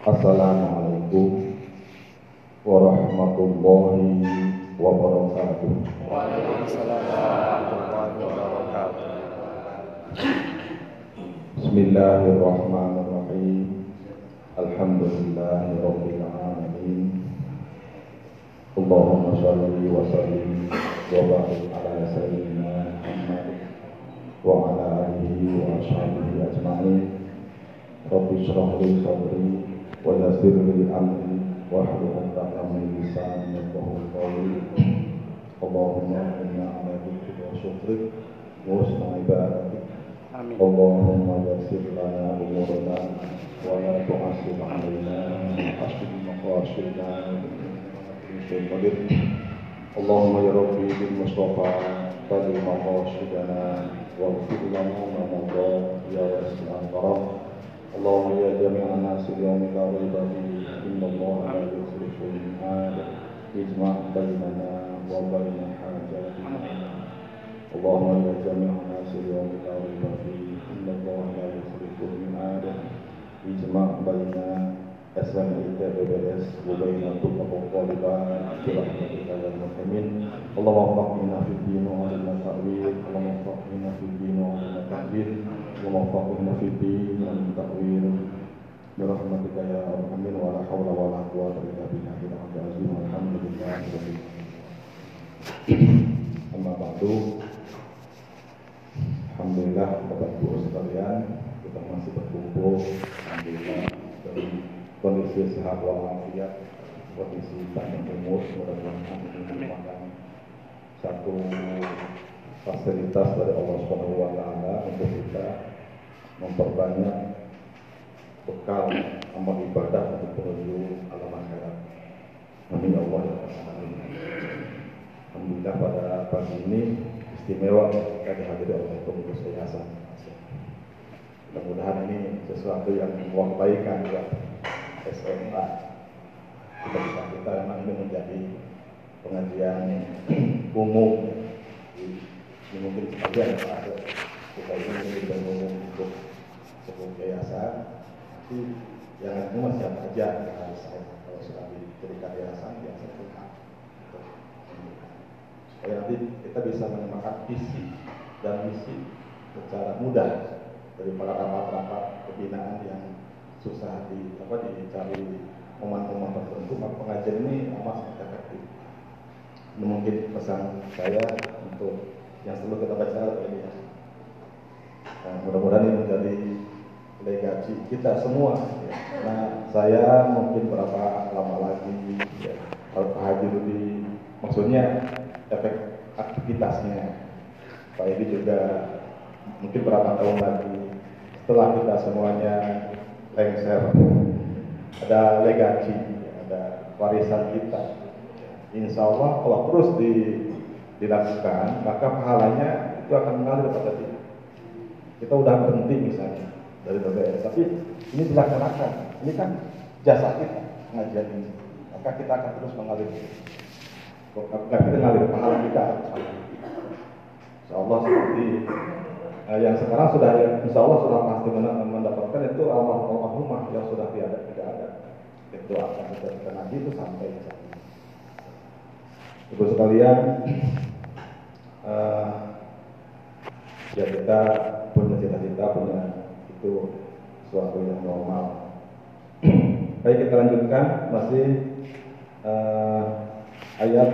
Assalamualaikum warahmatullahi wabarakatuh. Waalaikumsalam warahmatullahi wabarakatuh. Bismillahirrahmanirrahim. Alhamdulillahirabbil alamin. Allahumma shalli wa sallim wa barik ala sayyidina Muhammad wa ala alihi wa ashabihi ajma'in. Rabbi shrah li sadri wa yassir li amri wa hlul 'uqdatam min lisani yafqahu qawli. Allahumma inna ala dhikrika wa syukrika wa husni ibadatik. Amin. اللهم يسر لنا امورنا ولا تعسر علينا احسن مقاصدنا قدر اللهم يا ربي بالمصطفى قدر مقاصدنا واغفر لنا ما مضى يا واسع الكرم اللهم يا جميع الناس اليوم لا ريب فيه ان الله لا يخلف الميعاد اجمع بيننا وبين حاجاتنا اللهم يا جميع الناس اليوم لا ريب فيه ان الله لا يخلف الميعاد اجمع بين SMIT BBS وبين طب الطالبات برحمتك يا المسلمين اللهم وفقنا في الدين وعلمنا التأويل اللهم وفقنا في الدين وعلمنا التأويل اللهم وفقنا في الدين وعلمنا التأويل برحمتك يا ارحم ولا حول ولا قوة إلا بالله العلي العظيم والحمد لله رب العالمين أما بعد Alhamdulillah Bapak Ibu sekalian kita masih berkumpul Alhamdulillah dari kondisi sehat walafiat kondisi panjang umur mudah-mudahan ini merupakan satu fasilitas dari Allah Subhanahu wa taala untuk kita memperbanyak bekal amal ibadah untuk menuju alam akhirat. Amin ya Allah ya alamin. Alhamdulillah pada pagi ini istimewa ketika dihadiri oleh pengurus yayasan. Mudah-mudahan ini sesuatu yang mewakilkan buat SMA. Kita bisa kita memang ini menjadi pengajian umum. Ini mungkin fase kita ini menjadi umum untuk sebuah yayasan. Tapi yang umum siapa saja yang harus saya kalau sudah diberikan yayasan biasa berhak supaya nanti kita bisa menemukan visi dan misi secara mudah daripada rapat-rapat pembinaan yang susah di apa dicari momen-momen tertentu. Maka pengajian ini amat sangat efektif. Ini mungkin pesan saya untuk yang selalu kita baca ini ya mudah-mudahan ini menjadi legasi kita semua. Nah saya mungkin berapa lama lagi ya, kalau Pak Rudi maksudnya efek aktivitasnya. Pak Edi juga mungkin berapa tahun lagi setelah kita semuanya lengser ada legasi ada warisan kita. Insya Allah kalau terus di, dilakukan maka pahalanya itu akan mengalir pada kita kita udah berhenti misalnya dari BBS tapi ini dilaksanakan. Ini kan jasa kita pengajian ini. Maka kita akan terus mengalir. Nah, kita ngalir pahala kita. Insya Allah seperti eh, yang sekarang sudah, Insya Allah sudah pasti mendapatkan itu almarhum almarhumah yang sudah tiada tidak ada. Itu akan kita nanti itu sampai Ibu sekalian, eh, ya kita punya cita-cita punya itu suatu yang normal. Baik kita lanjutkan masih eh, ayat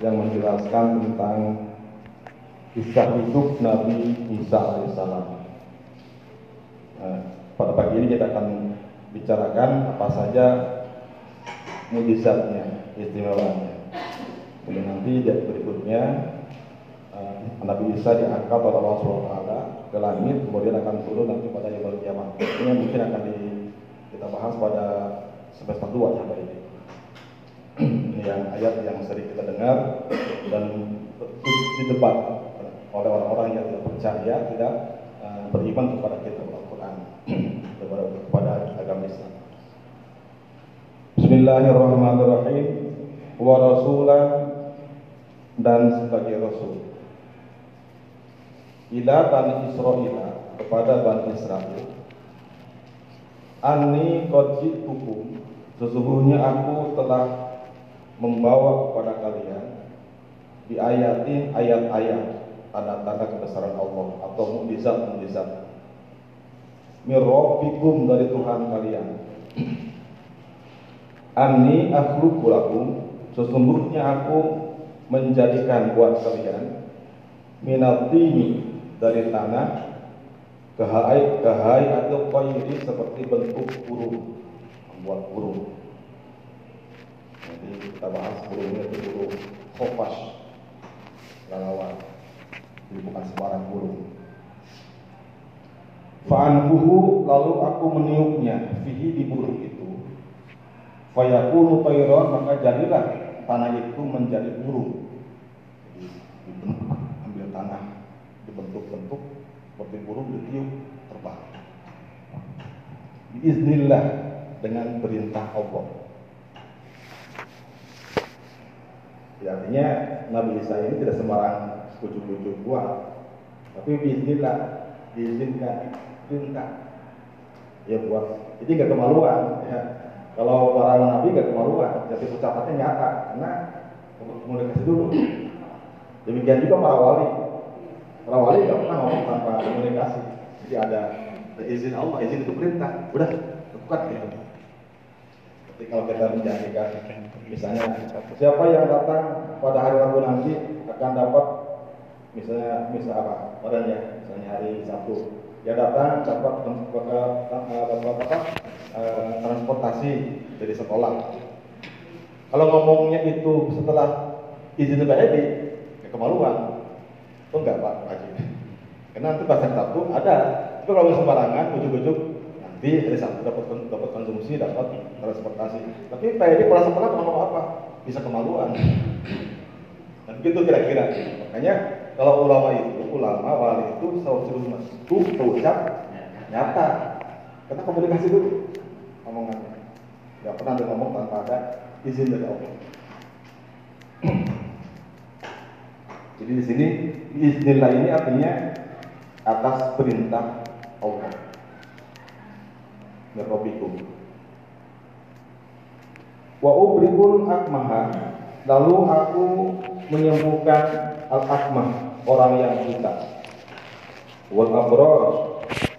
yang menjelaskan tentang kisah hidup Nabi Isa alaihissalam. Nah, pada pagi ini kita akan bicarakan apa saja mujizatnya, istimewanya. Kemudian nanti di berikutnya uh, Nabi Isa diangkat oleh Allah SWT ke langit, kemudian akan turun nanti pada yaumul kiamat. Ini mungkin akan di, kita bahas pada semester 2 sampai ini yang ayat yang sering kita dengar dan didebat oleh orang-orang yang tidak percaya, tidak uh, beriman kepada kita Al-Quran, kepada, kepada agama Islam. Bismillahirrahmanirrahim. Wa rasulan dan sebagai rasul. Ila Bani Israel kepada Bani Israel. Ani koji hukum Sesungguhnya aku telah membawa kepada kalian di ayatin ayat-ayat tanda-tanda kebesaran Allah atau mukjizat-mukjizat mirrobikum dari Tuhan kalian Ani akhluqu lakum sesungguhnya aku menjadikan buat kalian minatini dari tanah kehai kehai atau koiri seperti bentuk burung membuat burung nanti kita bahas burungnya itu burung kopas lalawan jadi bukan sembarang burung Fa'anfuhu lalu aku meniupnya fihi di burung itu. Fayakunu tayron maka jadilah tanah itu menjadi burung. Jadi ambil tanah seperti burung ditiup terbang. Bismillah dengan perintah Allah. Ya, artinya Nabi Isa ini tidak sembarang ujuk-ujuk buat, tapi Bismillah diizinkan perintah ya buat jadi nggak kemaluan ya. Kalau para nabi nggak kemaluan jadi ucapannya nyata karena komunikasi dulu. Demikian juga para wali para wali nggak pernah ngomong tanpa komunikasi. Jadi ada izin Allah izin itu perintah. Udah lakukan. Gitu jadi kalau kita menjanjikan misalnya siapa yang datang pada hari Rabu nanti akan dapat misalnya misal apa? Padanya misalnya hari Sabtu. Dia datang dapat dapat transportasi dari sekolah. Kalau ngomongnya itu setelah izin PED, ya kemaluan. Oh enggak Pak Haji. Karena nanti pas Sabtu ada. Itu kalau sembarangan, ujuk-ujuk nanti hari Sabtu dapat dapat konsumsi, dapat transportasi. Tapi PED kalau sekolah ngomong apa? Bisa kemaluan. Dan begitu kira-kira. Makanya kalau ulama itu, ulama wali itu selalu itu terucap nyata. Karena komunikasi dulu omongannya. Gak pernah ada ngomong tanpa ada izin dari Allah. Jadi di sini iznillah ini artinya atas perintah Allah. Merobikum. Wa ubrikul akmaha Lalu aku menyembuhkan al-akmah orang yang buta. Wal abror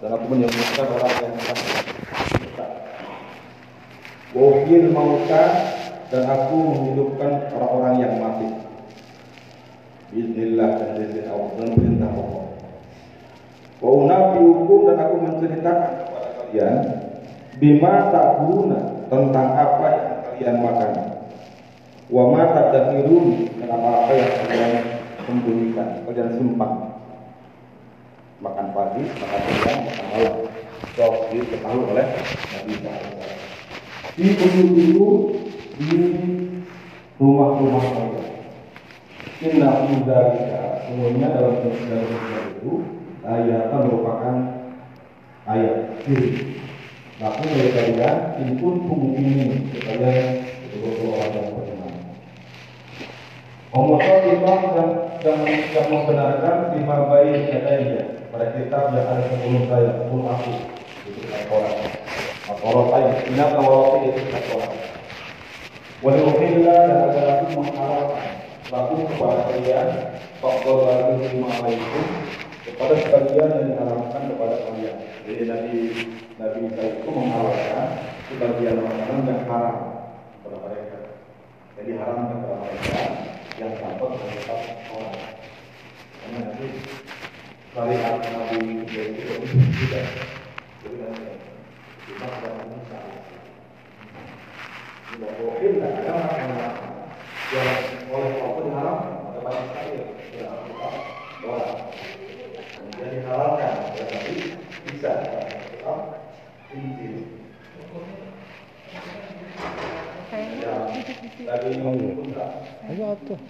dan aku menyembuhkan orang yang buta. Wafil mauta dan aku menghidupkan orang-orang yang mati. Bismillah dan izin Allah dan perintah Allah. Wa unabi hukum dan aku menceritakan kepada kalian bima tak guna tentang apa yang kalian makan wa ma tadakirun dan apa-apa yang kalian sembunyikan, kalian simpan. Makan pagi, makan siang, makan malam. So, diketahui oleh Nabi Muhammad. Di itu di rumah-rumah kalian. Inna dzalika semuanya dalam sejarah itu ayat merupakan ayat kiri. Maka dari kalian, pun ini kalian betul-betul orang yang beriman. Homosofiqah dan, dan, dan membenarkan lima bayi katanya pada kitab yang ada sebelum saya, sebelum aku itu Al-Quran. Al-Quran saya, ingat awal itu Al-Quran. Waduhillah dan agar aku menghalalkan laku kepada kalian faktor lagi lima itu kepada sebagian yang diharamkan kepada kalian. Jadi Nabi Nabi Isa itu menghalalkan sebagian makanan yang haram kepada mereka. Jadi haram kepada mereka yang dapat menetap orang. Karena nanti syariat Nabi itu tidak cuma ada manusia. Tidak mungkin tidak ada makanan yang oleh Allah diharam ada banyak sekali yang kita orang. Kemudian dihalalkan tetapi bisa tetap inti. Ya, tadi ngomong Ayo atuh.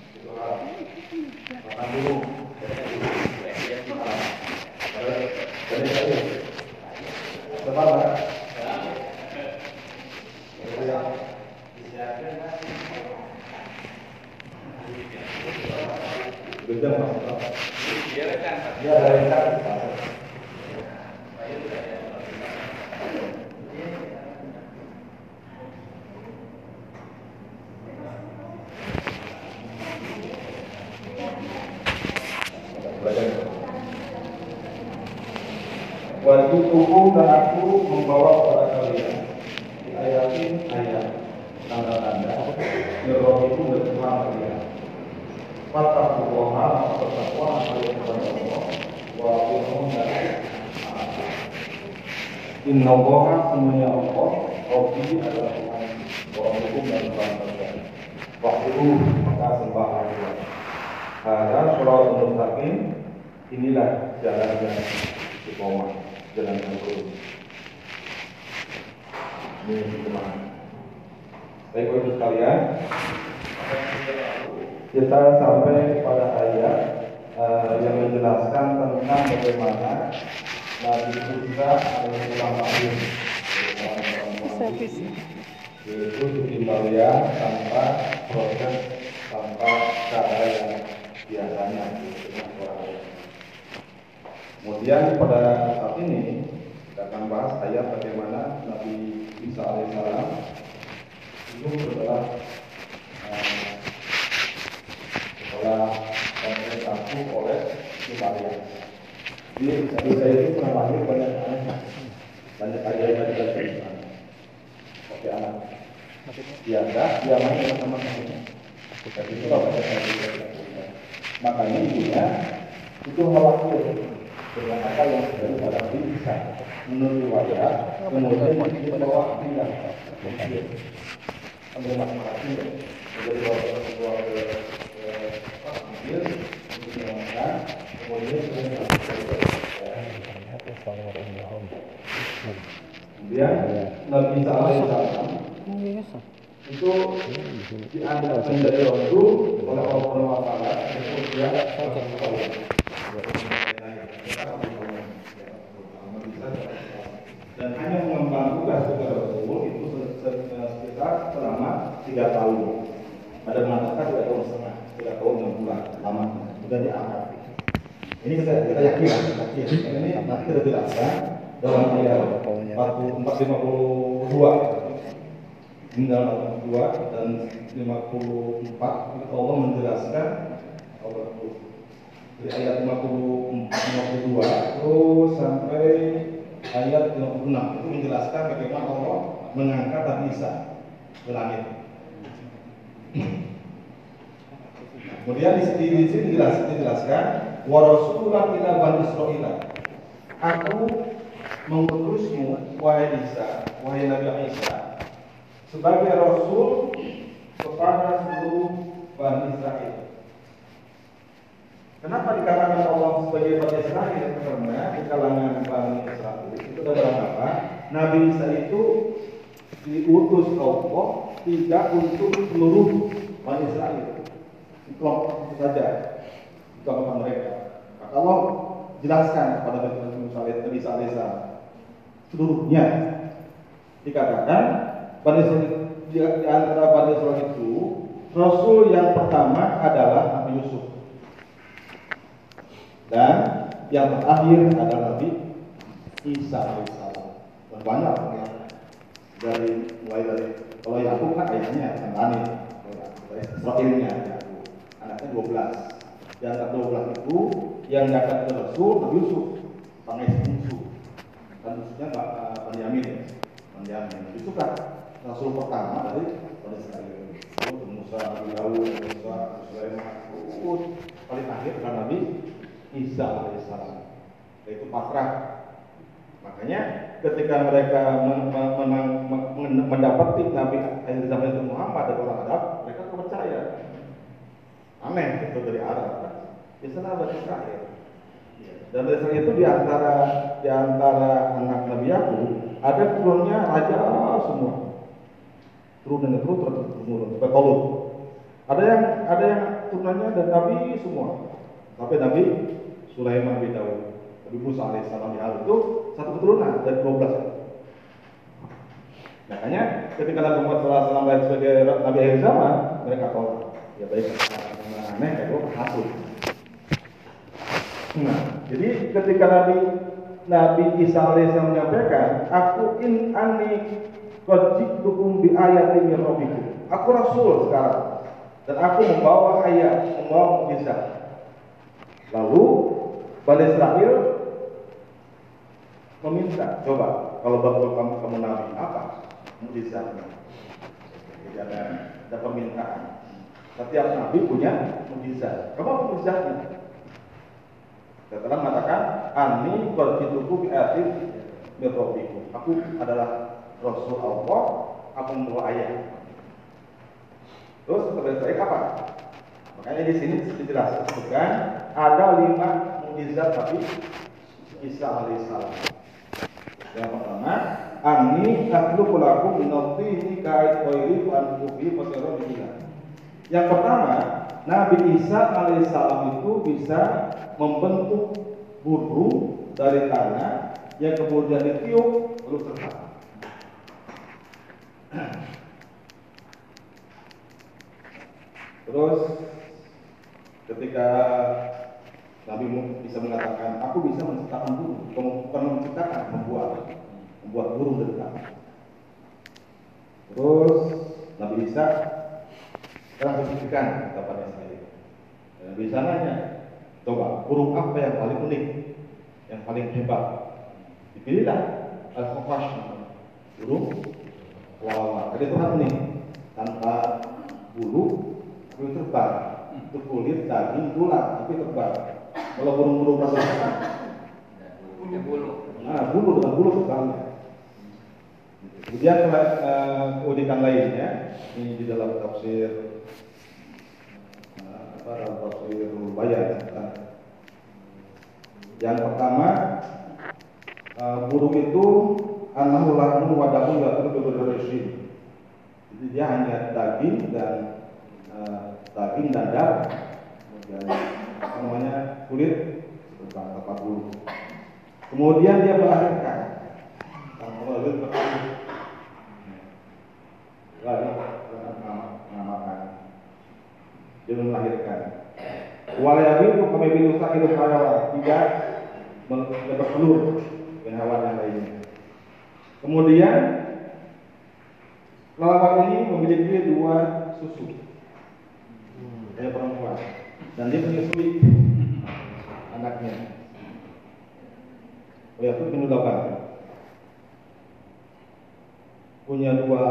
makan dulu. Jadi saya semangat. Wajib hukum dan aku membawa kepada kalian. Ayatin ayat tanda-tanda Nyuruhikum dari Tuhan kalian Fattakullaha maka bertakwa kalian kepada Allah Wa dan Inna Allah semuanya Allah Rabbi adalah Tuhan. Wa hukum dan Tuhan Waktu maka sembah Allah Ada surah mustaqim Inilah jalan yang istiqomah Jalan yang lurus. Ini ke mana Baik Bapak sekalian. Kita sampai pada ayat uh, Yang menjelaskan tentang bagaimana Nabi Musa alaihissalam lahir yaitu bikin Maria tanpa proses tanpa cara yang biasanya. Kemudian pada saat ini kita akan bahas ayat bagaimana Nabi Isa alaihissalam itu setelah uh, setelah oleh si Maria. Jadi Nabi Isa itu pernah lahir banyak anak, banyak ayat dari Tuhan. Oke anak. Dia enggak, dia main sama temannya. Jadi itu apa yang Makanya ibunya itu khawatir dengan apa yang terjadi pada Nabi Isa. Menurut kemudian dia bawa pindah. Itu oleh dan hanya mengemban tugas sebagai rasul itu sekitar selama tiga tahun. Ada mengatakan tiga tahun setengah, tiga tahun enam bulan. Lama. Sudah diangkat. Ini kita kita yakin, yakin. Ini nanti kita jelaskan dalam ayat 452 ini dalam 42 dan 54 Allah menjelaskan dari ayat 50, 52 terus sampai ayat 56 itu menjelaskan bagaimana Allah mengangkat Isa ke langit. Kemudian di di sini dijelaskan, dijelaskan wa rasulan ila bani Israil. Aku mengutusmu wahai Isa, wahai Nabi Isa sebagai rasul kepada seluruh Bani Israel. Kenapa dikatakan Allah sebagai Bani Israel? Karena di kalangan Bani Israel itu ada apa? Nabi Isa itu diutus Allah tidak untuk seluruh Bani Israel. Kelompok itu saja. Itu apa mereka. Maka Allah jelaskan kepada Nabi Musa Isa seluruhnya dikatakan pada di, di antara Bani Israel itu Rasul yang pertama adalah Nabi Yusuf dan yang terakhir adalah Nabi Isa alaihissalam banyak ya. Dari mulai dari kalau Yakub kan ayahnya dari Israelnya Yakub anaknya 12 di antara 12 itu yang dapat ke Rasul Nabi Yusuf. Sang Yusuf. Dan Yusufnya Benyamin ya Benyamin. Yusuf kan Rasul pertama dari Bani Israel. Itu Musa, Nabi Daud, Musa, Sulaiman, paling akhir adalah Nabi Isa alaihissalam. Yaitu pakrah. Makanya ketika mereka men men men mendapati Nabi akhir zaman itu Muhammad dari orang Arab, mereka percaya. Aneh itu dari Arab. Di sana Israel. Dan dari sana itu di antara di antara anak Nabi Yakub ada turunnya raja semua turun dan turun terus turun sampai. Ada yang ada yang turunannya dan Nabi semua. Sampai Nabi Sulaiman bin Daud, Nabi Musa alaihissalam ya itu satu keturunan dari 12. Makanya ketika Nabi Muhammad SAW lahir sebagai Nabi akhir zaman, mereka tolak. Ya baik, aneh, itu hasut. Nah, jadi ketika Nabi Nabi Isa alaihissalam menyampaikan, aku in ani Qad jitukum bi ayatin min rabbikum. Aku rasul sekarang dan aku membawa ayat, membawa mukjizat. Lalu Bani Israel meminta. Coba kalau betul kamu kamu nabi apa mujizatnya? Jadi ada ada permintaan. Setiap nabi punya mujizat. Apa mujizatnya? Setelah mengatakan ani berjituku biatif mirrobiku. Aku adalah Rasul Allah. Aku membawa ayat. Terus saya kapan? Makanya di sini dijelaskan ada lima mujizat tapi Isa alaihissalam. Yang pertama, Ani akhluqu lakum min ini kait qairi wa anfufi fasara Yang pertama, Nabi Isa alaihissalam itu bisa membentuk burung dari tanah yang kemudian ditiup lalu terbang. Terus ketika Nabi bisa mengatakan, aku bisa menciptakan burung, bukan menciptakan, membuat, membuat burung dari tanah. Terus Nabi Isa sekarang buktikan kepada saya. Nabi Isa nanya, coba burung apa yang paling unik, yang paling hebat? Dipilihlah al-khafash, burung wawa. Jadi Tuhan nih, tanpa bulu, tapi terbang. Itu kulit, daging, tulang, tapi terbang. Kalau burung-burung rasa punya bulu. Nah, bulu dengan bulu terbang. Kemudian uh, keunikan lainnya ini di dalam tafsir uh, apa dalam tafsir bayan. Yang pertama uh, burung itu anahu lahmun wadahun yatru bi Jadi dia hanya daging dan uh, daging dan darah. Kemudian namanya kulit apa bulu. Kemudian dia melahirkan. Lalu lalu mengamalkan dia melahirkan. Walayabil kami bilu sakit hayawan tidak bertelur dengan hewan yang lainnya. Kemudian lawan ini memiliki dua susu dari perempuan dan dia menyusui anaknya. Oh ya, itu punya dua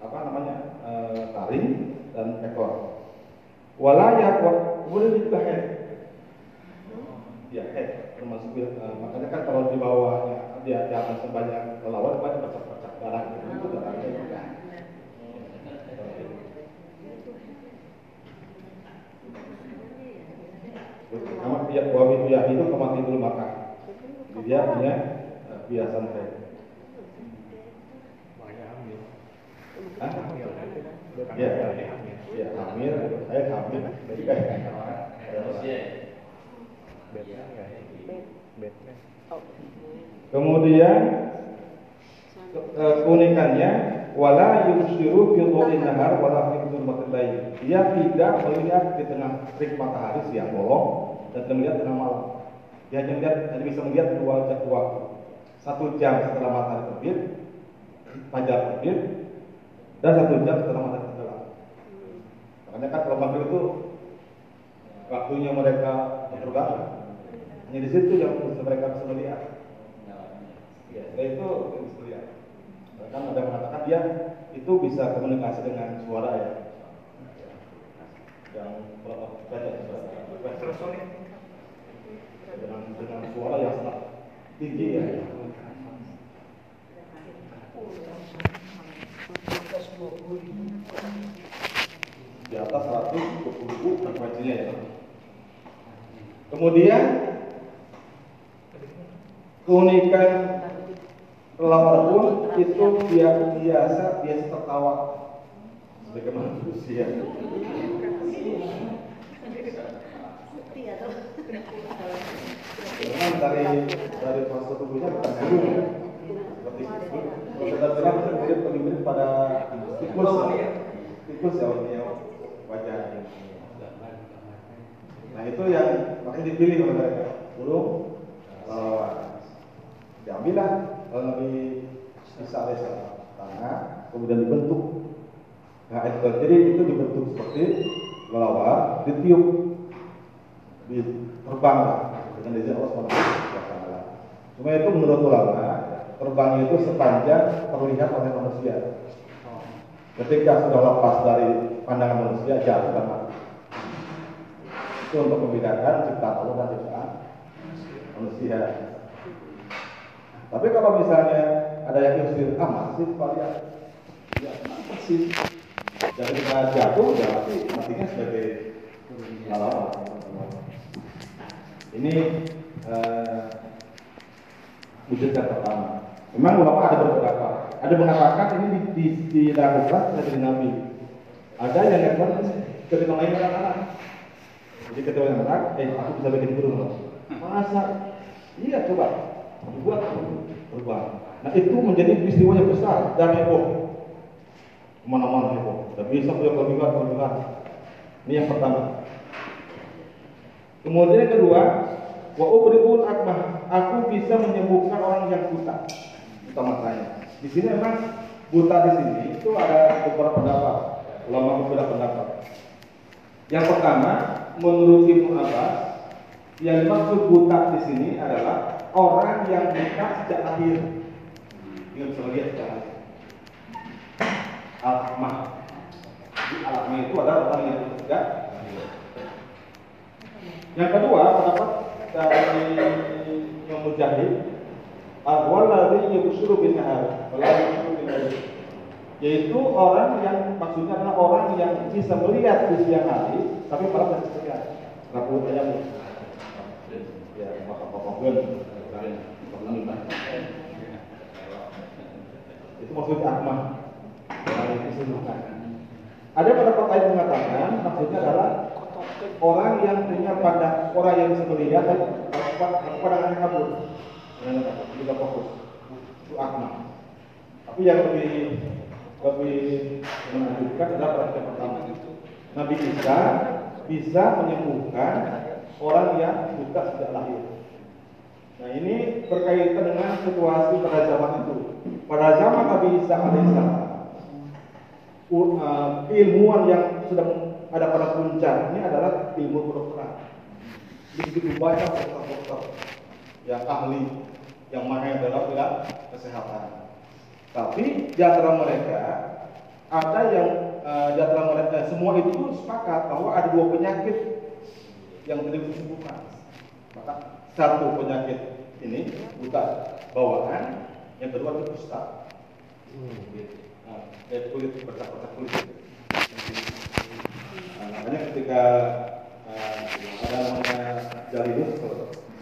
apa namanya e, taring dan ekor. Walayat kemudian juga head. Ya head termasuk uh, makanya kan kalau di bawahnya di, di atas sebanyak lawan banyak bercak-bercak darah gitu itu darahnya Kamar dia itu ya itu kemati dulu makan. Dia punya biasan head. Hah? Ya, ya, hamil, saya hamil, Kemudian keunikannya wala yusiru fi dhulil nahar wala fi lail. Dia tidak melihat di tengah terik matahari siang bolong dan melihat tengah malam. Dia hanya melihat hanya bisa melihat dua jam waktu. Satu jam setelah matahari terbit, fajar terbit, dan satu jam setelah matahari tenggelam. Makanya kan kalau maghrib itu waktunya mereka terbang. Hanya di situ yang mereka bisa melihat. Ya, itu bisa melihat. Kan ada yang mengatakan dia itu bisa komunikasi dengan suara ya. Yang berapa banyak dengan dengan suara yang sangat tinggi ya. di atas 120 ribu frekuensinya ya. Kemudian keunikan kelawar pun itu dia biasa biasa tertawa sebagaimana manusia. Memang dari dari fase tubuhnya bukan bulu ya. Seperti kita bilang mirip lebih mirip pada tikus ya. Tikus ya ini wajah. Nah itu yang makanya dipilih oleh mereka. Burung lawan. Diambillah kalau Nabi Isa alaihissalam tanah kemudian dibentuk. Nah itu jadi itu dibentuk seperti melawar, ditiup, terbang dengan izin Allah SWT. Cuma itu menurut ulama terbang itu sepanjang terlihat oleh manusia. Ketika sudah lepas dari pandangan manusia jatuh mati. Itu untuk membedakan ciptaan Allah dan ciptaan manusia. Tapi kalau misalnya ada yang usir, ah masih kalian, ya masih. Jadi kita jatuh, ya mati, matinya sebagai lawan. Ini eh, wujud yang pertama. Memang ulama ada beberapa. Ada mengatakan ini di, di, dilakukan dari Nabi. Ada yang mengatakan ketika main anak-anak. Jadi ketika anak, eh aku bisa bikin burung. Masa? Iya coba. Buat terbang. Nah itu menjadi peristiwa yang besar dan heboh. Ke mana-mana heboh. Dan bisa punya kelebihan kelebihan. Ini yang pertama. Kemudian yang kedua, wa ubriul akmah. Aku bisa menyembuhkan orang yang buta. Buta matanya. Di sini memang buta di sini itu ada beberapa pendapat. Ulama beberapa pendapat. Yang pertama, menurut Ibnu Abbas, yang dimaksud buta di sini adalah orang yang buta sejak lahir. Ini bisa lihat sejak lahir. Al-Akmah. Jadi Al-Akmah itu adalah orang yang buta sejak. Yang kedua, pendapat dari Imam Mujahid, Al-Waladhi yubsuru bin nahar, yubsuru bin nahar. Yaitu orang yang maksudnya adalah orang yang bisa melihat di siang hari, tapi malam tidak bisa melihat. Rabu ayam. Pokoknya itu maksudnya akmah. Yang. Ada pendapat lain mengatakan maksudnya adalah orang yang punya pada orang yang melihat dan pandangan yang kabur tidak fokus. Itu akma tapi yang lebih lebih menunjukkan adalah perhatian pertama. Nabi Isa bisa menyembuhkan orang yang buta sejak lahir nah ini berkaitan dengan situasi pada zaman itu pada zaman Nabi Isa alaihissalam uh, ilmuwan yang sedang ada pada puncaknya adalah ilmu kedokteran. Begitu banyak dokter-dokter yang ahli yang mahir dalam bidang kesehatan. Tapi di antara mereka ada yang uh, di antara mereka semua itu sepakat bahwa ada dua penyakit yang tidak disembuhkan. Maka satu penyakit ini buta bawaan, yang kedua itu kusta. Nah, kulit bercak-bercak kulit. Nah, makanya ketika uh, ada namanya Jalinus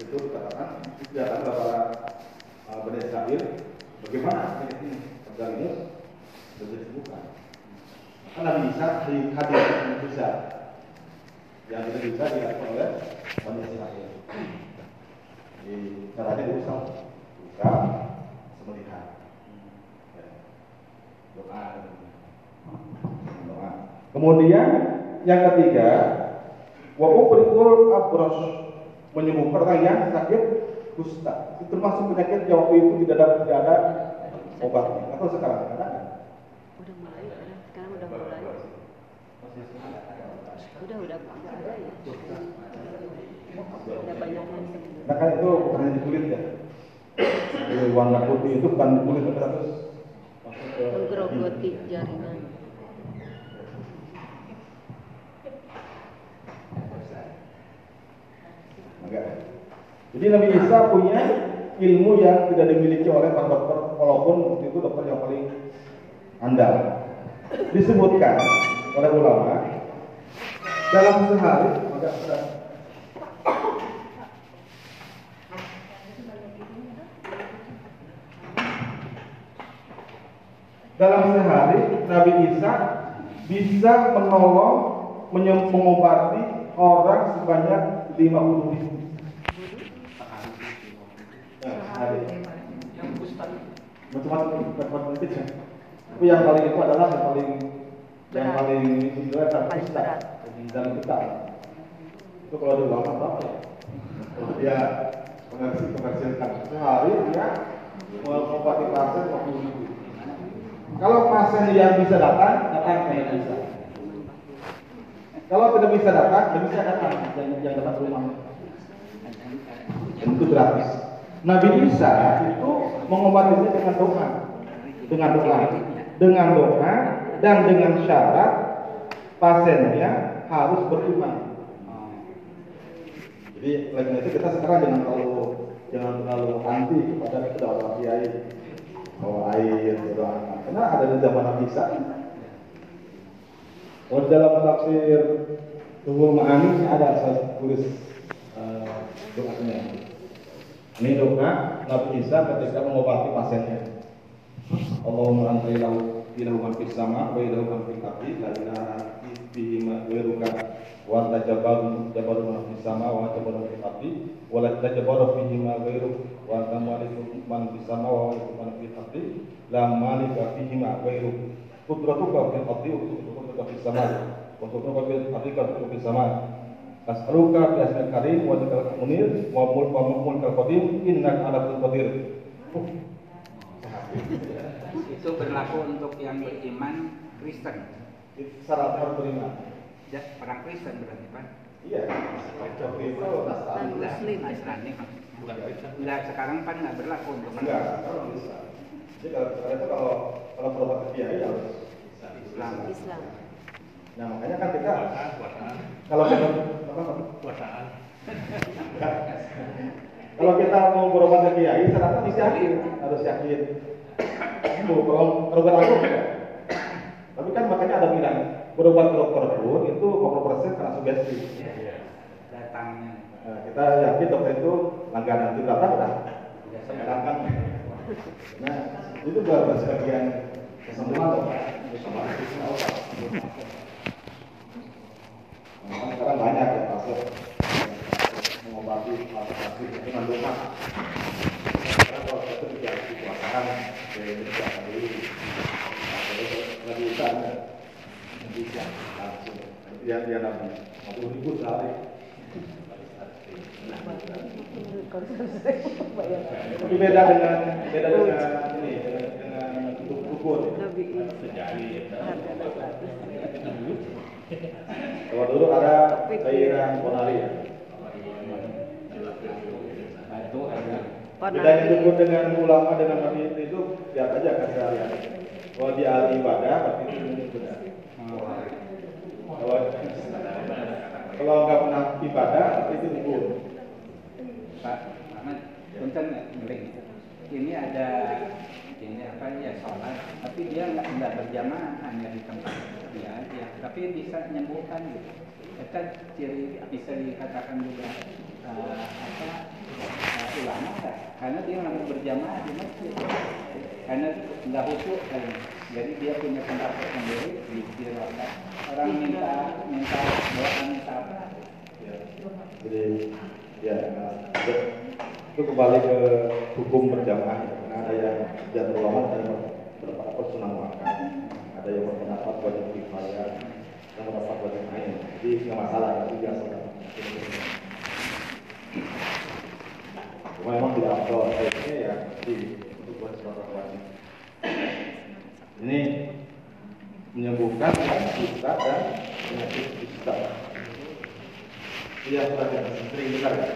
itu dikatakan dikatakan para uh, Bani Israel bagaimana penyakit ini Jalinus sudah disembuhkan. Maka Nabi Isa hadir yang tidak bisa dilakukan oleh Bani Israel. Di caranya diusap, buka, semelihat. Ya. Doa, doa. Kemudian yang ketiga, wa ubrikul abros menyembuhkan orang yang sakit kusta. Itu termasuk penyakit yang waktu itu tidak ada tidak ada obatnya. Atau sekarang ada? Udah mulai, sekarang, sekarang udah mulai. Udah udah ada ya. Nah kan itu bukan hanya di kulit ya. Di warna putih itu bukan kulit tapi ke Menggerogoti jaringan. Enggak. Jadi Nabi Isa punya ilmu yang tidak dimiliki oleh para dokter walaupun itu dokter yang paling andal. Disebutkan oleh ulama dalam sehari agak sudah dalam sehari Nabi Isa bisa menolong mengobati orang sebanyak 50 ribu. Ya. Tapi yang paling itu adalah yang paling yang paling itu adalah dan kita. Itu kalau di ulama berapa ya? Kalau dia komersilkan sehari dia mengobati pasien 50 ribu. Kalau pasien yang bisa datang, datang ke bisa. Kalau tidak bisa datang, tidak bisa datang yang yang datang ke rumah. Itu gratis. Nabi Isa itu mengobatinya dengan doa, dengan doa, dengan doa dan dengan syarat pasiennya harus beriman. Jadi karena itu kita sekarang jangan terlalu jangan terlalu anti kepada kedua kiai bahwa air doa. Karena ada di zaman Nabi Isa. Kalau dalam tafsir Tuhul Ma'ani ada saya tulis eh, doanya. Ini doa Nabi Isa ketika mengobati pasiennya. Allahumma anta ilahu ilahu man fis sama wa ilahu man fil fihi ma ghairuka wa anta jabbarun jabbarun man fis sama wa jabbarun fil ardi wa la tajabbaru fihi ma ghairuk wa anta malikun man fis sama wa man fil ardi la malika fihi ma ghairuk qudratuka fil ardi wa qudratuka fis sama. Wa qudratuka fil ardi wa qudratuka fis sama. As'aluka bi asmil karim wa dzikral munir wa mul wa mulkal qadim innaka ala kulli qadir. Itu berlaku untuk yang beriman Kristen. Itu syarat harus beriman. Ya, orang Kristen berarti Pak. Iya. Waktu itu Nasrani. Muslim. Nasrani maksudnya. Enggak, sekarang kan enggak berlaku untuk Enggak, kalau bisa. Jadi kalau sekarang itu kalau kalau berobat ke kiai harus Islam. Islam. Nah makanya kan kita kalau kita apa, apa? kalau kita mau berobat ke kiai, syaratnya harus yakin, harus yakin. Itu kalau berobat aku enggak. Tapi kan makanya ada ke dokter pun itu 50% karena sugesti. Datangnya. Nah, kita yakin dokter itu langganan itu datang udah datang. Nah itu juga sebagian kesembuhan loh. Nah, sekarang banyak ya pasien mengobati pasien dengan doa. Karena kalau itu tidak dikuasakan, ya itu tidak dulu. Nggak bisa, nggak bisa langsung. Dia dia nabi, mau ribu sehari. Tapi beda dengan beda dengan ini dengan, untuk. Harga dapat. Kalau dulu ada cairan ponari ya. Bedanya dukun dengan ulama dengan nabi itu lihat aja kan kalian. Kalau dia ahli ibadah berarti itu benar. Kalau nggak pernah ibadah itu dukun. Pak Ahmad, punten. Ini ada ini apa ya sholat, tapi dia nggak nggak berjamaah hanya di tempat dia aja, tapi bisa menyembuhkan gitu. Kita ciri bisa dikatakan juga eh, apa eh, ulama kan? Karena dia nggak berjamaah di masjid, karena nggak khusyuk kayaknya. Jadi dia punya pendapat sendiri di rokat. Orang minta minta doa minta apa? Ya. Jadi ya itu kembali ke hukum berjamaah. Karena ada yang jadwal ulama yang berpendapat sunnah makan, ada yang berpendapat wajib kifayah, yang berpendapat wajib main. Jadi nggak masalah, itu biasa. Cuma memang tidak afdol baiknya ya di untuk buat sholat wajib. Ini menyembuhkan bisa dan penyakit bisa. Iya, sudah ya, sering dengar ya.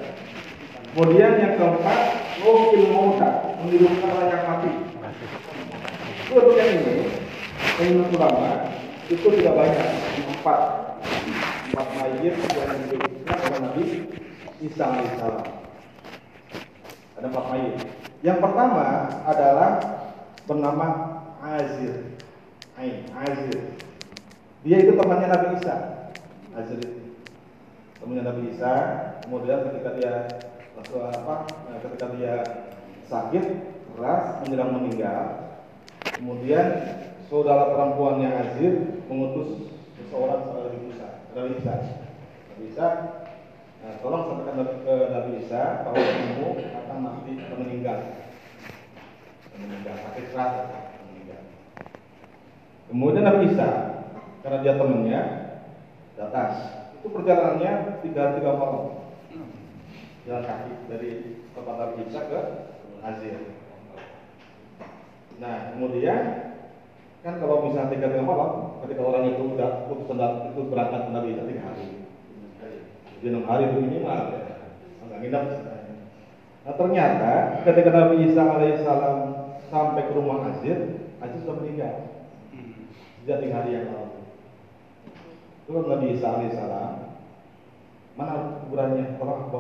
Kemudian yang keempat, mungkin mauta, menghidupkan yang mati. Itu yang ini, menurut ulama, itu tidak banyak, empat. Empat mayit yang dihidupkan oleh Nabi Isa alaihissalam. Ada empat mayit. Yang pertama adalah bernama Azir. Ain, Azir. Dia itu temannya Nabi Isa. Azir itu temannya Nabi Isa. Kemudian ketika dia apa? eh, Ketika dia sakit keras menjelang meninggal, kemudian saudara perempuannya Azir mengutus kepada Nabi Isa. Nabi Isa. Nabi Isa, nah, tolong sampaikan ke Nabi Isa bahwa kamu akan mati akan meninggal. Meninggal sakit keras meninggal. Kemudian Nabi Isa, karena dia temannya, datang. Itu perjalanannya tiga tiga malam. Jalan kaki dari tempat Nabi Isa ke Azir. Nah, kemudian kan kalau misalnya tiga tiga malam, ketika orang itu udah putus itu berangkat ke Nabi Isa tiga hari. Jadi enam hari itu minimal ya. Sebenarnya. Nah ternyata ketika Nabi Isa alaihissalam sampai ke rumah Azir, Azir sudah meninggal sejak tiga hari yang lalu. Terus Nabi Isa alaihissalam mana kuburannya? Orang.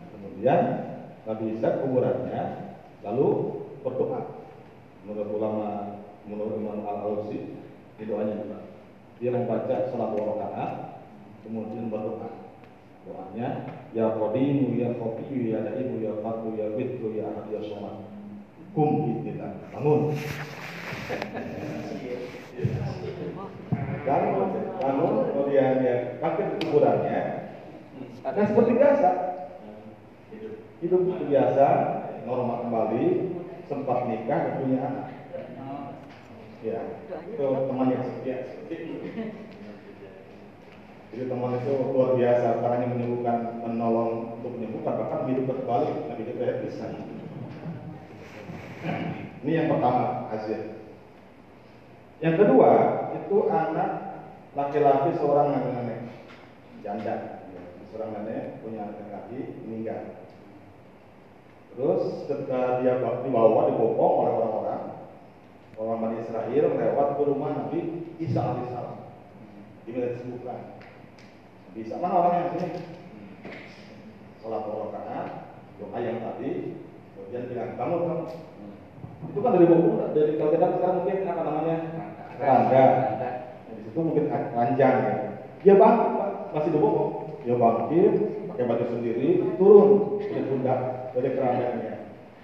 Nah, kemudian Isa kuburannya lalu berdoa. Menurut ulama menurut Imam Al Alusi di doanya juga. Dia membaca salat dua kemudian berdoa. Doanya, Ya Qadimu, Ya Qabiyu, Ya Daimu, Ya Fatu, Ya Bitu, Ya Ahad, Ya Somad. Kum kita bangun. Bangun, bangun, kemudian ya ke kuburannya. Dan seperti biasa, hidup biasa, normal kembali, sempat nikah dan punya anak. Ya, itu teman yang setia seperti itu. Jadi teman itu luar biasa, caranya menyembuhkan, menolong untuk menyembuhkan, bahkan hidup kembali, Nabi kita bisa. Ini yang pertama, Azir. Yang kedua, itu anak laki-laki seorang nenek, janda. Seorang nenek punya anak laki meninggal. Terus ketika dia dibawa, dibopong oleh orang-orang, orang Bani Israel lewat ke rumah Nabi Isa alaihissalam. Diminta disembuhkan. Nabi Isa mana orangnya ini? Sholat rakaat, doa yang tadi, kemudian bilang bangun kamu. Itu kan dari buku, dari kalau kita sekarang mungkin apa namanya rangga. Nah, di situ mungkin ranjang ya. Dia bangkit pak, masih dibopong. Dia bangkit, pakai baju sendiri, turun dari pundak dari keranjangnya.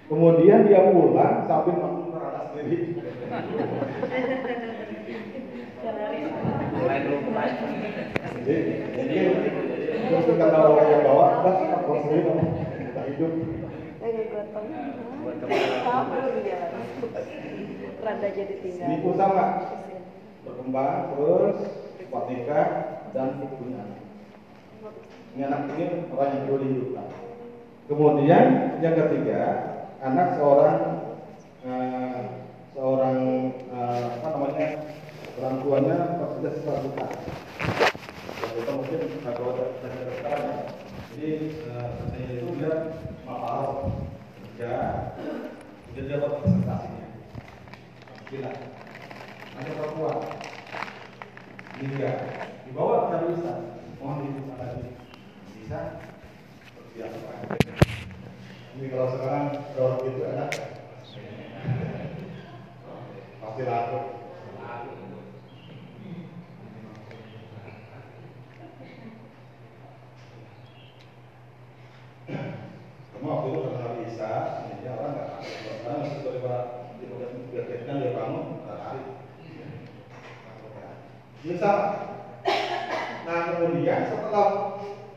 Kemudian dia pulang sambil makan sendiri. Mulai lupa. Jadi terus kita yang bawa, dah kalau sendiri kamu kita hidup. Jadi tinggal. Sama berkembang terus nikah dan punya anak. Ini anak ini orang yang perlu dihidupkan. Kemudian yang ketiga, anak seorang eh, seorang eh, apa namanya orang tuanya sudah seterbuka. Kita mungkin kalau dari sekarang ya. Jadi eh, katanya itu dia mahal kerja, dia dapat presentasinya. Gila. Ada perempuan meninggal dibawa ke Nabi Isa mohon dibuka lagi bisa seperti apa ini kalau sekarang kalau itu enak pasti laku Kamu waktu itu kata Nabi Isa, ini dia orang nggak takut. Sekarang masih daripada diperhatikan dia bangun, nggak tarik. Ini sama. Nah kemudian setelah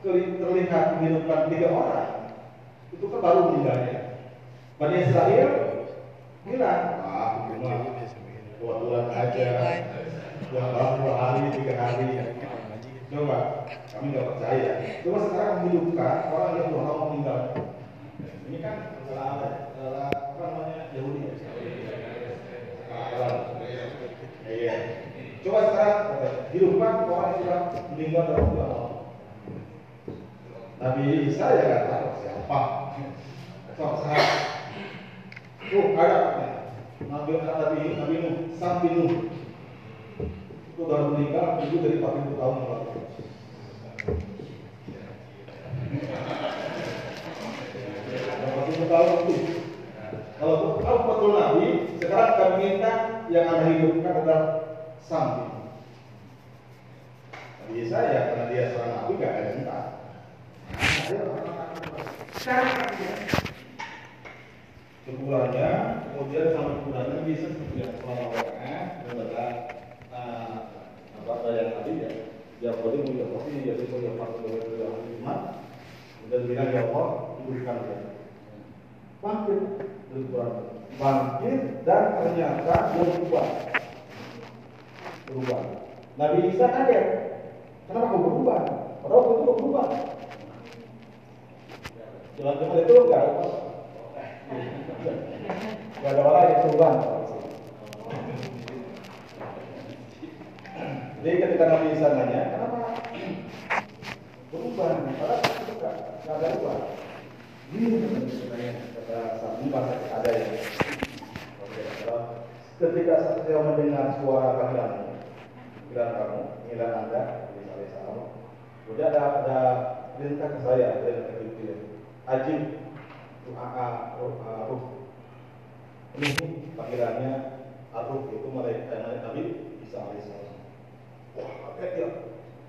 keli- terlihat menghidupkan tiga orang, itu kan baru meninggalnya. Bani Israel bilang, ah cuma kebetulan aja, yang baru dua hari, tiga hari. Coba, kami nggak percaya. Coba sekarang menghidupkan orang yang dua lama meninggal. Ini kan adalah adalah apa namanya Yahudi. Salah. Iya. Coba sekarang hidupkan orang yang sudah meninggal dalam dua lama. Nabi Isa ya nggak tahu siapa. Sehat. Tuh ada Nabi Nabi Nabi Nuh, Nabi Nuh. Itu baru meninggal itu dari 40 tahun yang lalu. Tahun itu? Kalau kalau betul Nabi, sekarang kami minta yang anda hidupkan adalah Sambi. Nabi Isa ya karena dia seorang Nabi gak ada minta. Sekarang dia kebulannya, kemudian sama kebulannya bisa seperti yang selama orangnya adalah apa yang tadi ya ya boleh punya kopi ya bisa punya faktor ya hikmat dan bilang ya Allah hidupkan dia. Bangkit. Dari Quran bangkit dan ternyata berubah. Berubah. Nabi Isa kaget kenapa kau berubah? Padahal itu berubah. Jalan-jalan itu enggak enggak ada orang yang jadi ketika Nabi Isa nanya, kenapa nggak nggak ada ubah. Ada ya. Ketika saya mendengar suara panggilanmu, panggilan kamu, panggilan anda, salam. Kemudian ada ada perintah ke saya, perintah ke Jibril. Ajib, doa Aruf. Ini panggilannya Aruf itu malaikat malaikat Nabi Isa alaihissalam. Wah, kaget ya.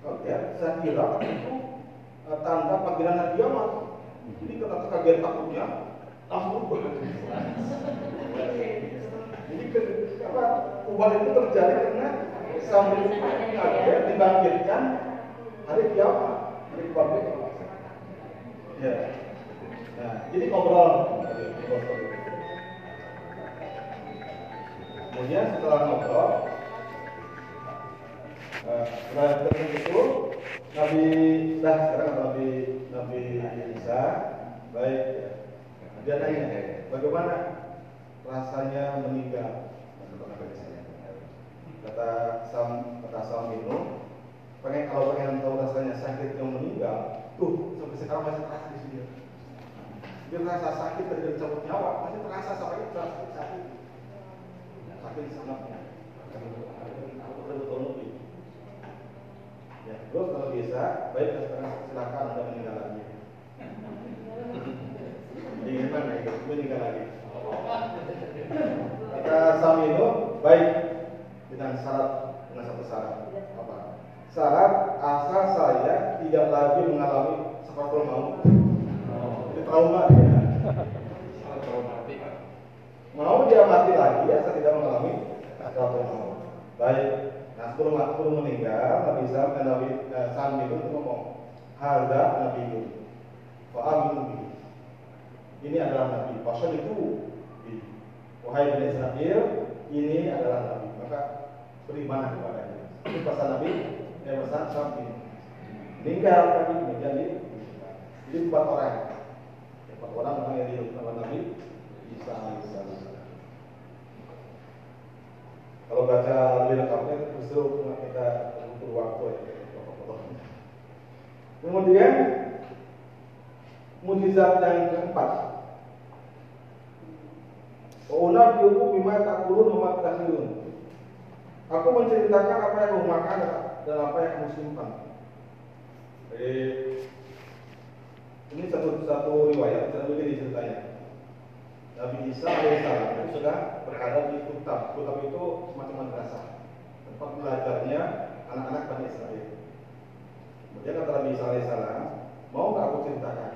Kaget. Saya kira itu eh, tanda panggilan Nabi kiamat. Jadi kata kaget takutnya langsung ubah. Jadi apa ubah itu terjadi karena sambil kaget dibangkitkan hari kiamat, hari kebangkitan. Ya. Nah, jadi ngobrol. Kemudian setelah ngobrol, eh, setelah ketemu itu Nabi dah sekarang Nabi Nabi Isa baik. Dia tanya bagaimana rasanya meninggal? Kata Sam kata Sam itu pengen kalau pengen tahu rasanya sakit yang meninggal tuh sampai sekarang masih terasa di sini merasa sakit dari cabut nyawa masih terasa sampai sakit. Sakit sakit sangatnya ya terus kalau bisa baik silakan anda meninggal lagi. Ingin mana itu meninggal lagi. Kata Samino baik. Dengan syarat dengan satu syarat. Apa? Syarat asal saya tidak lagi mengalami seperti mau. Itu trauma dia mau dia mati lagi ya tidak mengalami sesuatu mau baik nah sebelum sebelum meninggal Nabi Isa dan Nabi eh, itu ngomong harga Nabi itu Fa'aminu ini adalah Nabi Pasal itu Wahai Bani Israel ini adalah Nabi. Maka beriman kepadanya itu pesan Nabi yang pesan Sami meninggal tadi menjadi jadi empat orang. Empat orang orang yang hidup sama Nabi Isa alaihissalam kalau baca lebih lengkapnya justru kita butuh waktu ya. Kemudian mujizat yang keempat. Ona biuku bima takulun wa takhilun. Aku menceritakan apa yang kamu makan dan apa yang kamu simpan. Eh, ini satu satu riwayat, satu begini ceritanya. Nabi Isa alaihissalam itu sudah berada di Kutab. Kutab itu semacam madrasah, tempat belajarnya anak-anak Bani Israel. Kemudian kata Nabi Isa alaihissalam, mau nggak aku ceritakan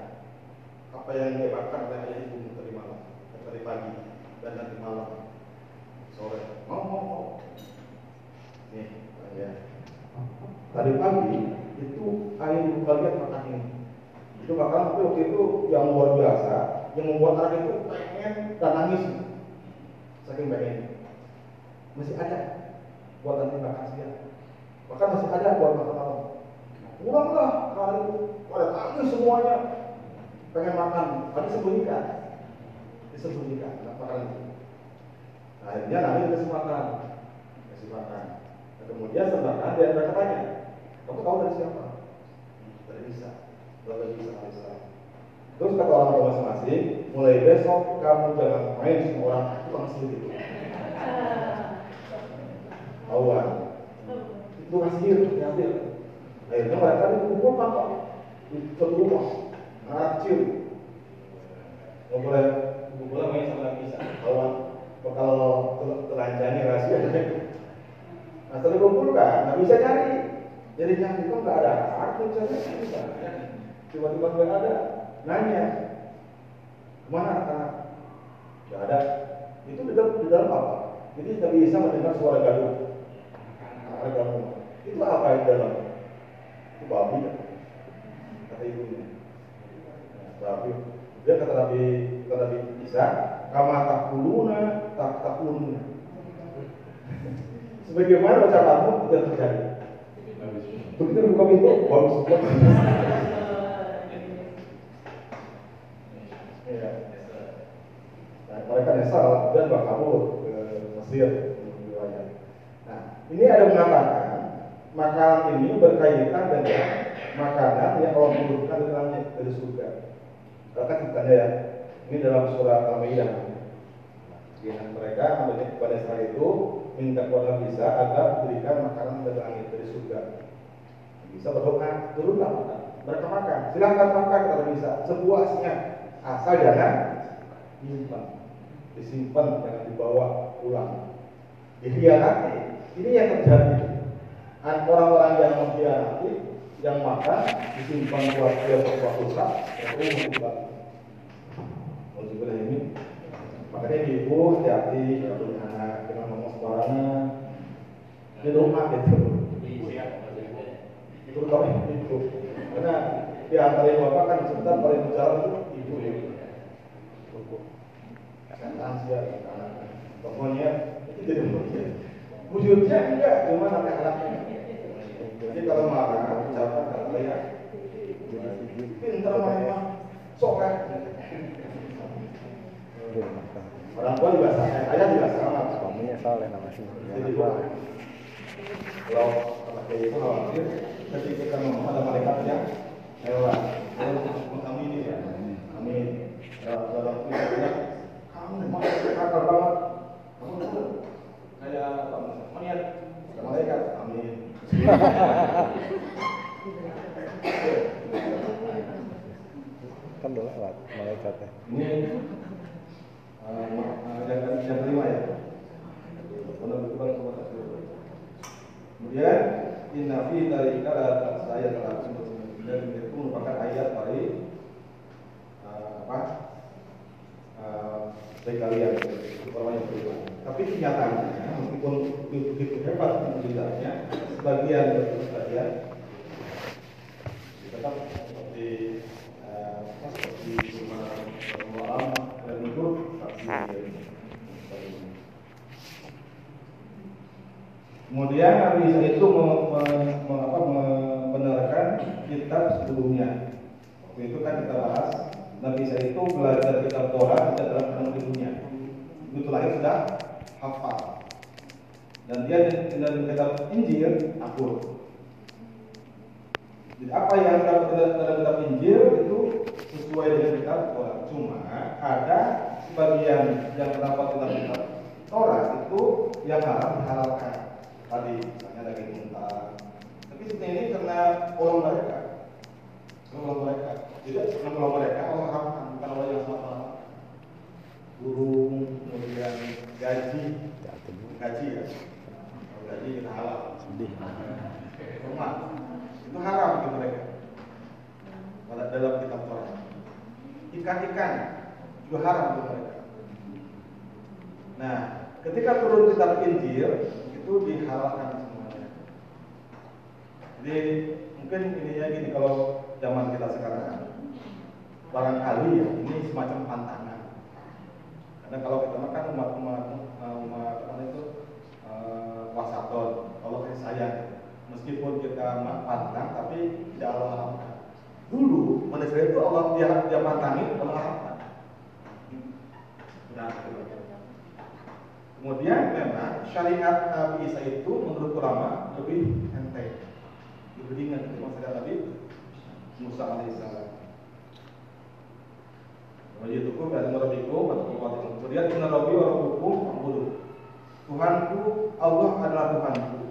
apa yang dia makan oleh ayah ibu tadi malam, tadi pagi dan nanti malam sore. Mau mau mau. Nih, ya. Tadi pagi itu ayah ibu kalian makan ini. Itu makan tapi waktu itu yang luar biasa, yang membuat anak itu pengen dan nangis. Saking pengen. Masih ada buat nanti makan siang. Bahkan masih ada buat makan malam. Pulanglah kali itu pada nangis semuanya pengen makan, tapi sembunyikan, disembunyikan, nggak makan itu. Nah, akhirnya Nabi dikasih makan, kasih makan. Nah, kemudian sebenarnya dia tanya, kamu tahu dari siapa? Dari Isa, dari Isa alaihissalam. Terus kata orang tua masing-masing, mulai besok kamu jangan main sama orang itu langsung gitu. Awan, itu kasih diambil. Akhirnya mereka dikumpulkan kok di satu rumah, anak kecil. Nggak boleh, nggak boleh main sama Nabi Isa. Kalau kalau telanjani rahasia. Nah setelah dikumpulkan, nggak bisa cari. Jadi nyari kok nggak ada aku cari bisa. Tiba-tiba nggak ada, nanya ke mana anak? Nggak ada. Itu di dalam, di dalam apa? Jadi Nabi Isa mendengar suara gaduh. Suara gaduh. Itu apa yang di dalam? Itu babi kan? Kata ibunya. Nah, babi. Dia kata Nabi, kata Nabi Isa, kama takuluna tak takuluna. Sebagaimana ucapanmu tidak terjadi. Begitu buka pintu, bagus. Iya. Nah, mereka nyesal dan bawa kabur ke Mesir riwayat. Nah, ini ada mengatakan makanan ini berkaitan dengan makanan yang Allah turunkan dari langit dari surga. Kan ceritanya ya, ini dalam surat Al-Maidah. Ya, mereka ambil kepada Israel itu minta kepada bisa agar diberikan makanan dari langit dari surga. Bisa berdoa, turunlah. Mereka makan, silakan makan kalau bisa, sepuasnya. Asal jangan disimpan, disimpan jangan dibawa pulang. Dikhianati, ini yang terjadi. Orang-orang yang mengkhianati, yang makan disimpan buat dia suatu saat, itu bukan. Alhamdulillah ini makanya ibu hati-hati kalau punya anak jangan ngomong sembarangan. Di rumah gitu. Itu tahu ibu karena di antara bapak kan sebentar paling berjalan itu ibu ya. Kan lansia anak pokoknya itu jadi wujudnya enggak cuma nanti anaknya jadi kalau marah ucapan kata ya pintar mah sok kan Orang tua juga sama, ayah juga sama. Suaminya soleh nama sih. Jadi kalau kalau kayak itu khawatir ketika kita ngomong ada malaikat yang lewat, kami ini ya, kami dalam tulisannya kamu malaikat kakak banget, kamu itu kayak melihat malaikat, amin. Kan lewat malaikatnya. Ini yang yang kelima ya. Kepada Kemudian inna fi dzalika saya telah dan itu merupakan ayat dari eh, apa? Dari kalian orang yang. Tapi kenyataannya meskipun begitu hebat penjelasannya, sebagian dari sebagian tetap seperti dan Kemudian Nabi Isa itu membenarkan kitab sebelumnya. Waktu itu kan kita bahas Nabi Isa itu belajar kitab Torah tidak dalam dalam hidupnya. Begitu lahir sudah hafal. Dan dia dalam kitab Injil akur. Jadi apa yang dalam dalam dalam kitab Injil itu sesuai dengan kitab Torah. Cuma ada sebagian yang terdapat dalam kitab Torah itu yang haram dihalalkan. Tadi misalnya daging mentah. Tapi sebenarnya ini karena orang mereka, orang mereka. Karena orang mereka Allah haramkan bukan Allah yang sama burung kemudian gaji gaji ya Kalau gaji kita halal Sedih. rumah itu haram bagi mereka pada dalam kitab Torah ikan-ikan juga haram bagi mereka nah ketika turun kitab Injil itu dihalalkan semuanya. Jadi mungkin ininya gini kalau zaman kita sekarang barangkali ya ini semacam pantangan. Karena kalau kita makan umat umat umat apa itu eh, wasaton kalau saya meskipun kita pantang tapi tidak Allah dulu manusia itu Allah dia dia pantangi Allah kemudian memang syariat Nabi Isa itu menurut ulama lebih enteng lebih ringan ketimbang syariat Nabi Musa alaihissalam Wajitukum dan merabikum Kemudian inna rabbi wa rabbukum fa'budu. Tuhanku Allah adalah Tuhanku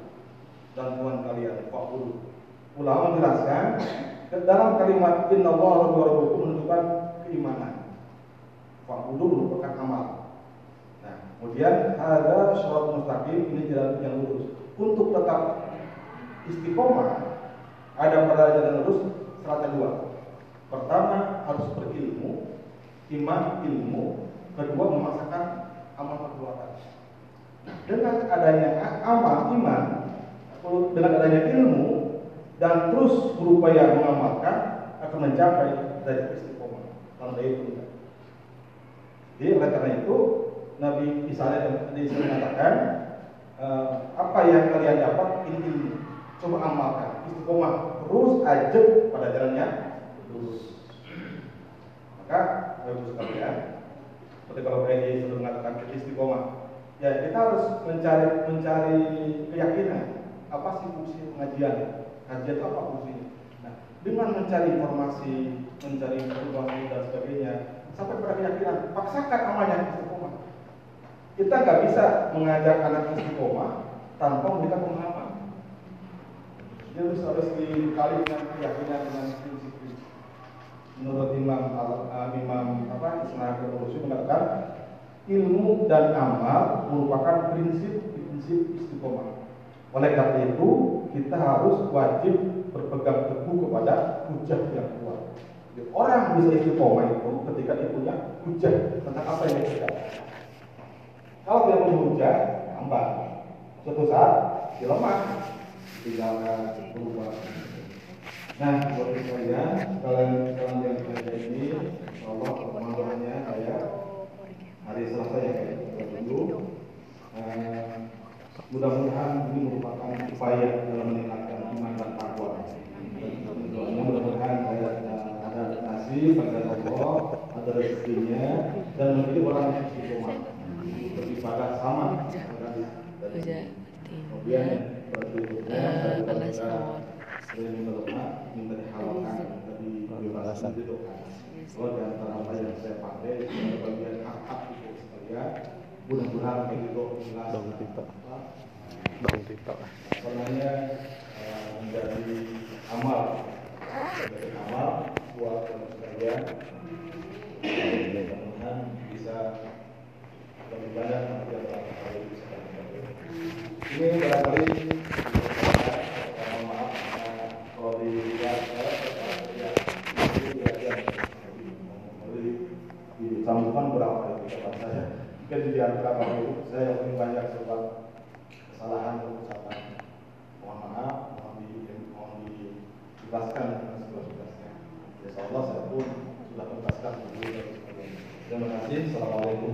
dan Tuhan kalian fa'budu. Ulama menjelaskan dalam kalimat inna Allah wa rabbukum menunjukkan keimanan. Fa'budu merupakan amal. Nah, kemudian ada syarat mustaqim ini jalan yang lurus. Untuk tetap istiqomah ada pada jalan lurus syaratnya dua. Pertama harus berilmu, iman ilmu, kedua memaksakan amal perbuatan. Dengan adanya amal iman, dengan adanya ilmu dan terus berupaya mengamalkan akan mencapai dari istiqomah. Tanda itu. Jadi oleh karena itu Nabi Isa tadi saya mengatakan eh, apa yang kalian dapat ini. Coba amalkan istiqomah terus aja pada jalannya lurus. Maka Bapak sekalian, seperti kalau Freddy sudah mengatakan istiqomah, ya kita harus mencari mencari keyakinan apa sih fungsi pengajian, kajian apa fungsinya. Nah, dengan mencari informasi, mencari perubahan dan sebagainya, sampai keyakinan, paksakan amalnya istiqomah. Kita nggak bisa mengajak anak istiqomah tanpa memberikan pemahaman. Dia harus harus dikali dengan keyakinan dengan prinsip-prinsip. Menurut Imam Al- uh, Imam apa Ismail Al-Qurtubi mengatakan ilmu dan amal merupakan prinsip-prinsip istiqomah. Oleh karena itu, kita harus wajib berpegang teguh kepada hujah yang kuat. Orang bisa istiqomah itu ketika dia punya hujah tentang apa yang dia. Kalau dia punya hujah, gampang. Suatu saat dia lemah, tinggalkan berubah. Nah, buat sekalian, kalian kalian yang belajar ini, Allah kemampuannya saya hari Selasa ya kayak dulu. Eh, mudah-mudahan ini merupakan upaya dalam meningkatkan iman dan takwa. Doanya mudah-mudahan saya eh, ada nasi pada Allah, ada rezekinya, dan menjadi orang yang istiqomah beribadah sama kemudian berikutnya Eh, dari alas kita awal. sering menerima minta dihalalkan dari bebas itu. Kalau di antara apa yang saya pakai itu bagian hak-hak itu sekalian, mudah-mudahan begitu jelas. Dong Tito. Bang Tito. namanya eh, menjadi amal menjadi amal buat sekalian mudah-mudahan bisa lebih nanti kali bisa ini barangkali saya mohon maaf kalau dilihat saya ya itu ya ya jadi di sambungan berapa ya ucapan saya. Mungkin di antara saya yang banyak sebab kesalahan dan ucapan. Mohon maaf mohon di mohon dijelaskan insya Allah saya pun sudah tuntaskan dulu dan sebagainya. Terima kasih. Assalamualaikum